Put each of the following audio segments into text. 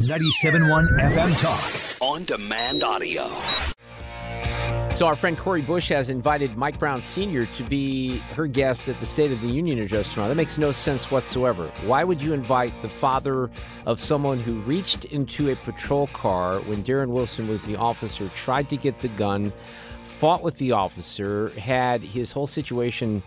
97.1 FM Talk. On demand audio. So, our friend Cori Bush has invited Mike Brown Sr. to be her guest at the State of the Union address tomorrow. That makes no sense whatsoever. Why would you invite the father of someone who reached into a patrol car when Darren Wilson was the officer, tried to get the gun, fought with the officer, had his whole situation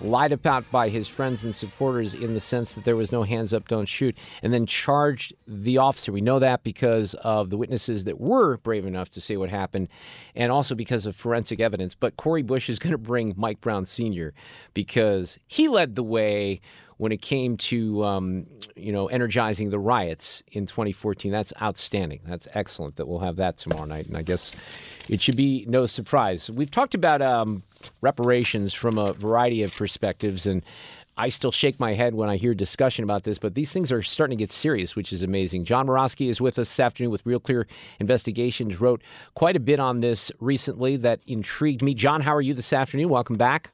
lied about by his friends and supporters in the sense that there was no hands up, don't shoot, and then charged the officer. We know that because of the witnesses that were brave enough to say what happened, and also because of forensic evidence. But Cori Bush is going to bring Mike Brown Sr. because he led the way when it came to um, you know energizing the riots in 2014. That's outstanding. That's excellent that we'll have that tomorrow night, and I guess it should be no surprise. We've talked about um, reparations from a variety of perspectives, and I still shake my head when I hear discussion about this, but these things are starting to get serious, which is amazing. John Murawski is with us this afternoon with Real Clear Investigations. Wrote quite a bit on this recently that intrigued me. John, how are you this afternoon? Welcome back.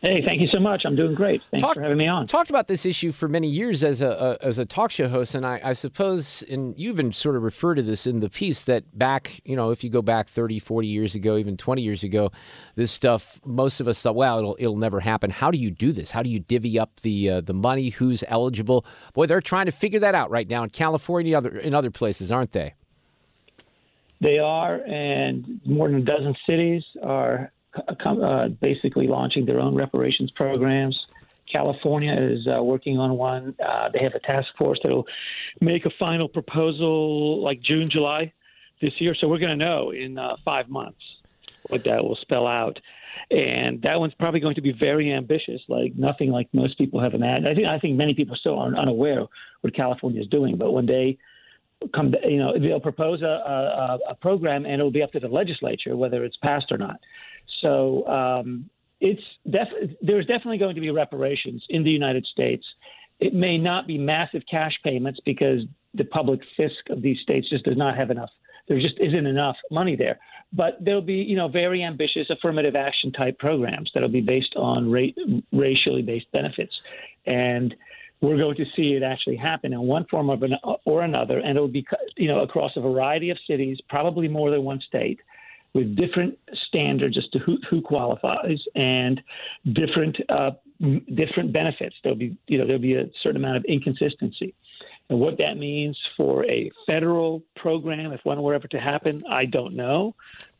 Hey, thank you so much. I'm doing great. Thanks Talk, for having me on. Talked about this issue for many years as a, a as a talk show host, and I, I, suppose, and you even sort of refer to this in the piece that back, you know, if you go back 30, 40 years ago, even 20 years ago, this stuff, most of us thought, well, it'll it'll never happen. How do you do this? How do you divvy up the uh, the money? Who's eligible? Boy, they're trying to figure that out right now in California, other in other places, aren't they? They are, and more than a dozen cities are uh, basically launching their own reparations programs. California is uh, working on one. Uh, they have a task force that'll make a final proposal like June, July this year. So we're going to know in uh, five months what that will spell out. And that one's probably going to be very ambitious, like nothing like most people have imagined. I think I think many people still are unaware what California is doing, but when they come, you know, they'll propose a, a, a program, and it'll be up to the legislature whether it's passed or not. So um, it's def- there's definitely going to be reparations in the United States. It may not be massive cash payments because the public fisc of these states just does not have enough. There just isn't enough money there. But there'll be, you know, very ambitious affirmative action type programs that'll be based on ra- racially based benefits, and we're going to see it actually happen in one form or another, and it'll be, you know, across a variety of cities, probably more than one state with different standards as to who, who qualifies and different uh, different benefits. There'll be you know there'll be a certain amount of inconsistency. And what that means for a federal program, if one were ever to happen, I don't know.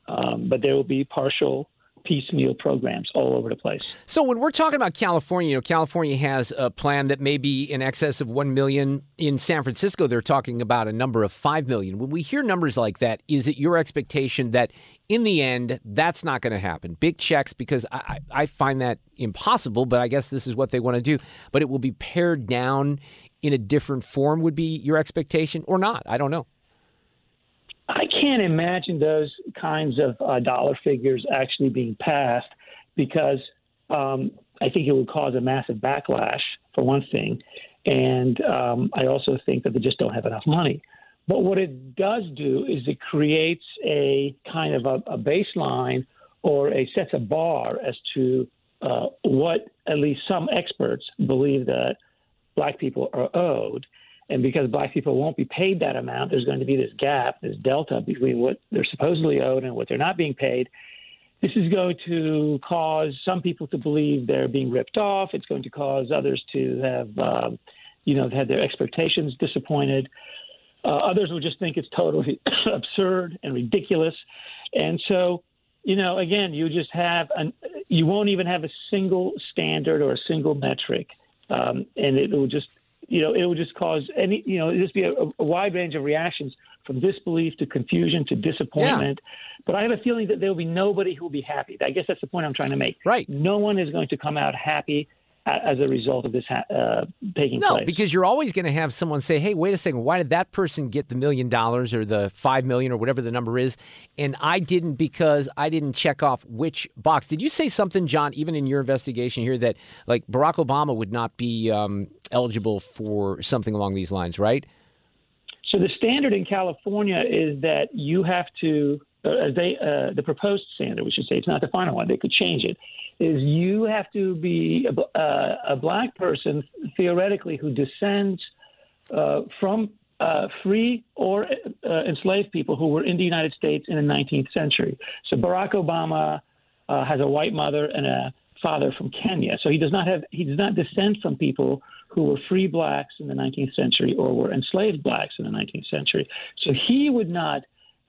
Um, but there will be partial piecemeal programs all over the place. So when we're talking about California, you know, California has a plan that may be in excess of 1 million. In San Francisco, they're talking about a number of 5 million. When we hear numbers like that, is it your expectation that in the end, that's not going to happen? Big checks, because I, I find that impossible, but I guess this is what they want to do. But it will be pared down in a different form, would be your expectation, or not? I don't know. I can't imagine those kinds of uh, dollar figures actually being passed because um, I think it would cause a massive backlash, for one thing. And um, I also think that they just don't have enough money. But what it does do is it creates a kind of a, a baseline or a sets a bar as to uh, what at least some experts believe that black people are owed. And because black people won't be paid that amount, there's going to be this gap, this delta between what they're supposedly owed and what they're not being paid. This is going to cause some people to believe they're being ripped off. It's going to cause others to have, um, you know, had their expectations disappointed. Uh, others will just think it's totally absurd and ridiculous. And so, you know, again, you just have an, you won't even have a single standard or a single metric, um, and it will just, you know, it will just cause any, you know, just be a, a wide range of reactions from disbelief to confusion to disappointment. Yeah. But I have a feeling that there will be nobody who will be happy. I guess that's the point I'm trying to make. Right. No one is going to come out happy as a result of this uh, taking no, place. No, because you're always going to have someone say, "Hey, wait a second, why did that person get the million dollars or the five million or whatever the number is, and I didn't because I didn't check off which box?" Did you say something, John, even in your investigation here, that like Barack Obama would not be um, eligible for something along these lines, right? So the standard in California is that you have to, uh, they, uh, the proposed standard, we should say, it's not the final one. They could change it is you have to be a, uh, a black person theoretically who descends uh, from uh, free or uh, enslaved people who were in the United States in the 19th century. So Barack Obama has a white mother and a father from Kenya. So he does not have he does not descend from people who were free blacks in the 19th century or were enslaved blacks in the 19th century. So he would not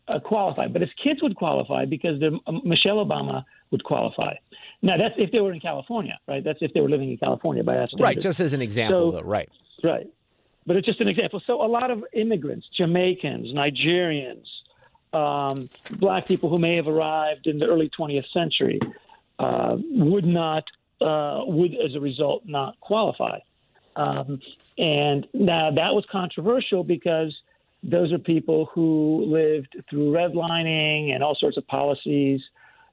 uh, qualify, but his kids would qualify because the, Michelle Obama would qualify. Now, that's if they were in California, right? That's if they were living in California by that standard. Right, just as an example, so, though, right. Right. But it's just an example. So a lot of immigrants, Jamaicans, Nigerians, um, black people who may have arrived in the early 20th century uh, would not, uh, would as a result not qualify. Um, and now that was controversial because those are people who lived through redlining and all sorts of policies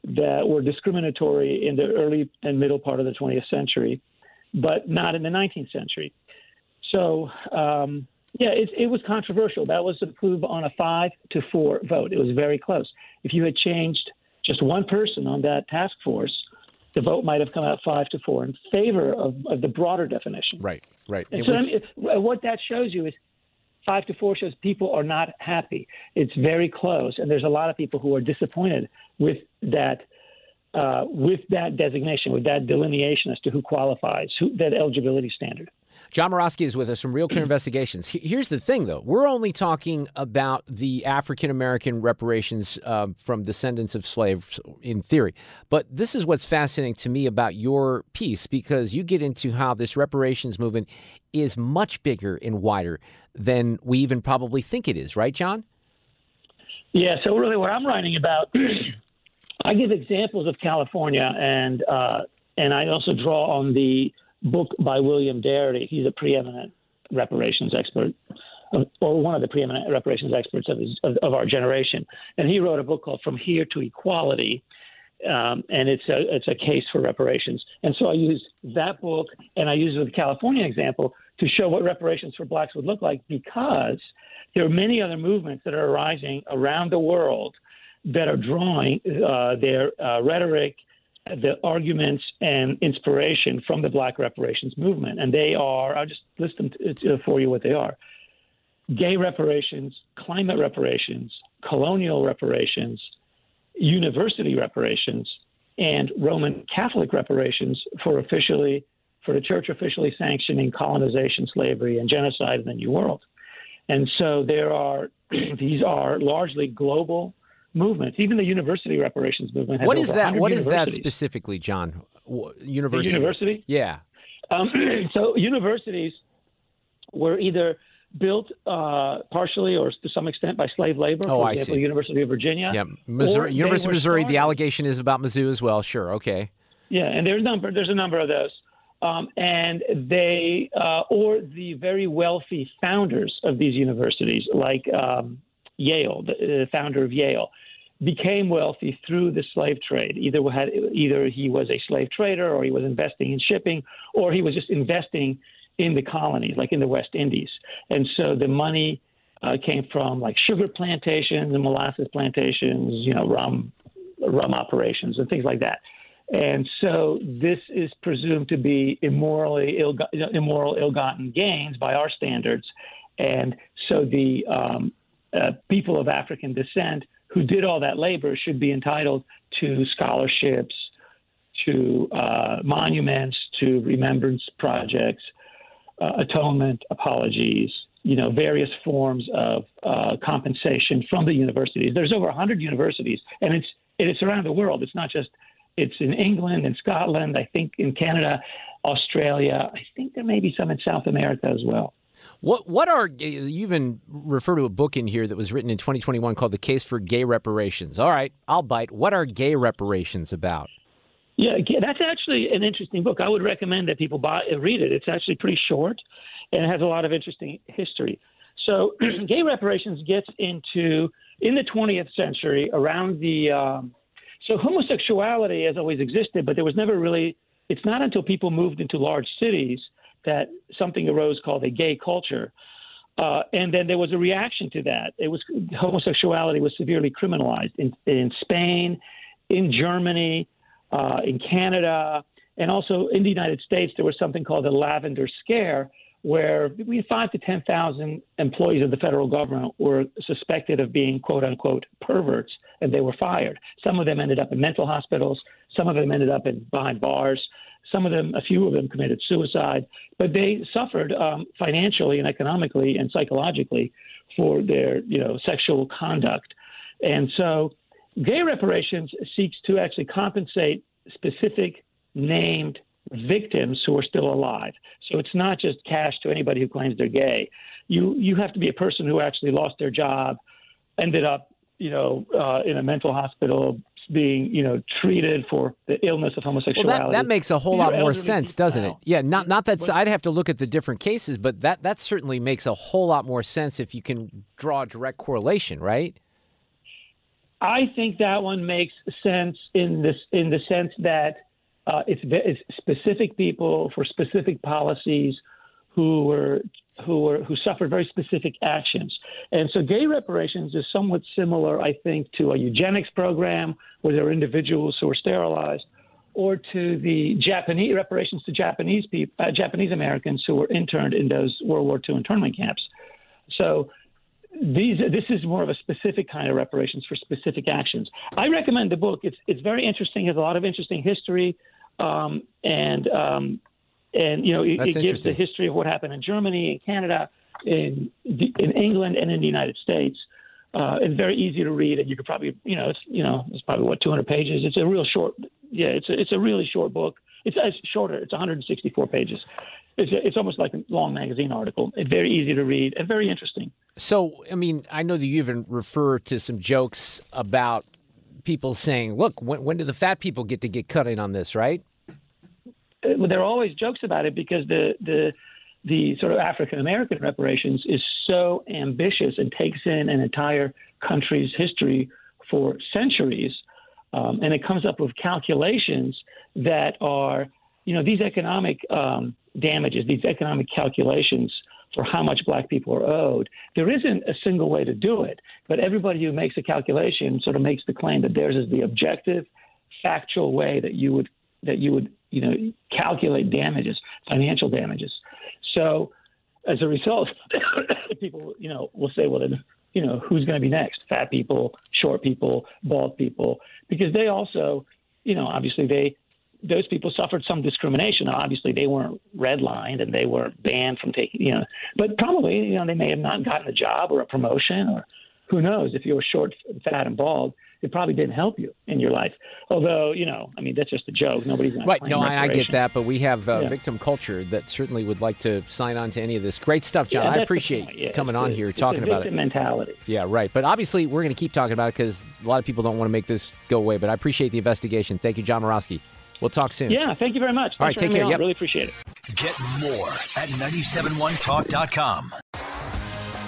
that were discriminatory in the early and middle part of the 20th century, but not in the 19th century. So, um, yeah, it, it, was controversial. That was approved on a five to four vote. It was very close. If you had changed just one person on that task force, the vote might have come out five to four in favor of, of the broader definition. Right, right. And so, I mean, what that shows you is five to four shows people are not happy. It's very close, and there's a lot of people who are disappointed with that. Uh, with that designation, with that delineation as to who qualifies, who, that eligibility standard. John Murawski is with us from Real Clear Investigations. Here's the thing, though. We're only talking about the African American reparations um, from descendants of slaves in theory. But this is what's fascinating to me about your piece because you get into how this reparations movement is much bigger and wider than we even probably think it is, right, John? Yeah, so really what I'm writing about, I give examples of California and uh, and I also draw on the book by William Darity. He's a preeminent reparations expert, or one of the preeminent reparations experts of, his, of, of our generation. And he wrote a book called From Here to Equality. Um, and it's a it's a case for reparations. And so I use that book and I use the California example to show what reparations for blacks would look like because there are many other movements that are arising around the world that are drawing uh, their uh, rhetoric the arguments and inspiration from the Black reparations movement. And they are, I'll just list them to, uh, uh, for you what they are gay reparations, climate reparations, colonial reparations, university reparations, and Roman Catholic reparations for officially for the church officially sanctioning colonization, slavery, and genocide in the New World. And so there are these are largely global movements. Even the university reparations movement. what is that? What is that specifically, John? University. The university. Yeah. Um, so universities were either built uh, partially or to some extent by slave labor. Oh, for example, I see. University of Virginia. Yeah, Missouri, University of Missouri. Started. The allegation is about Mizzou as well. Sure. Okay. Yeah, and there's a number. There's a number of those. Um, and they, uh, or the very wealthy founders of these universities, like um, Yale, the, the founder of Yale, became wealthy through the slave trade. Either had either he was a slave trader, or he was investing in shipping, or he was just investing in the colonies, like in the West Indies. And so the money uh, came from like sugar plantations and molasses plantations, you know, rum rum operations and things like that. And so this is presumed to be immorally Ill, immoral, ill-gotten gains by our standards. And so the um, uh, people of African descent who did all that labor should be entitled to scholarships, to uh, monuments, to remembrance projects, uh, atonement, apologies, you know, various forms of uh, compensation from the universities. There's over 100 universities, and it's it's around the world. It's not just it's in England and Scotland. I think in Canada, Australia. I think there may be some in South America as well. What what are you even refer to a book in here that was written in 2021 called "The Case for Gay Reparations"? All right, I'll bite. What are gay reparations about? Yeah, that's actually an interesting book. I would recommend that people buy read it. It's actually pretty short, and it has a lot of interesting history. So, gay reparations gets into in the 20th century around the. Um, so homosexuality has always existed, but there was never really. It's not until people moved into large cities that something arose called a gay culture. Uh, and then there was a reaction to that. It was homosexuality was severely criminalized in, in Spain, in Germany, uh, in Canada, and also in the United States. There was something called the Lavender Scare, where between five to ten thousand employees of the federal government were suspected of being quote unquote perverts, and they were fired. Some of them ended up in mental hospitals. Some of them ended up in behind bars. Some of them, a few of them, committed suicide, but they suffered um, financially and economically and psychologically for their, you know, sexual conduct. And so, gay reparations seeks to actually compensate specific named victims who are still alive. So it's not just cash to anybody who claims they're gay. You you have to be a person who actually lost their job, ended up, you know, uh, in a mental hospital, being you know treated for the illness of homosexuality. Well, that, that makes a whole lot more sense, doesn't it? Yeah, not not that I'd have to look at the different cases, but that that certainly makes a whole lot more sense if you can draw a direct correlation, right? I think that one makes sense in this in the sense that uh, it's, it's specific people for specific policies who were who were who suffered very specific actions. And so gay reparations is somewhat similar, I think, to a eugenics program where there are individuals who are sterilized, or to the Japanese reparations to Japanese people, uh, Japanese Americans who were interned in those World War II internment camps. So these this is more of a specific kind of reparations for specific actions. I recommend the book. It's it's very interesting. Has a lot of interesting history, um, and um, and you know it, it gives the history of what happened in Germany, in Canada, in in England, and in the United States. Uh, it's very easy to read, and you could probably you know it's you know it's probably what 200 pages. It's a real short. Yeah, it's a, it's a really short book. It's, it's shorter. It's 164 pages. It's a, it's almost like a long magazine article. It's very easy to read and very interesting. So, I mean, I know that you even refer to some jokes about people saying, "Look, when, when do the fat people get to get cut in on this?" Right? Uh, there are always jokes about it because the the the sort of African American reparations is so ambitious and takes in an entire country's history for centuries, um, and it comes up with calculations that are, you know, these economic um, damages, these economic calculations for how much black people are owed. There isn't a single way to do it, but everybody who makes a calculation sort of makes the claim that theirs is the objective, factual way that you would that you would you know calculate damages, financial damages. So as a result, people you know will say, well then you know who's going to be next? Fat people, short people, bald people, because they also you know obviously they those people suffered some discrimination. Obviously, they weren't redlined and they weren't banned from taking, you know, but probably, you know, they may have not gotten a job or a promotion or who knows if you were short, fat, and bald it probably didn't help you in your life. Although, you know, I mean, that's just a joke. Nobody's going right. No, I, I, get that, but we have uh, yeah. victim culture that certainly would like to sign on to any of this. Great stuff, John. Yeah, I appreciate yeah, coming on a, here talking about it. Mentality. Yeah, right. But obviously, we're going to keep talking about it because a lot of people don't want to make this go away. But I appreciate the investigation. Thank you, John Murawski. We'll talk soon. Yeah, thank you very much. Thanks All right, take care. Yep. Really appreciate it. Get more at 971talk.com.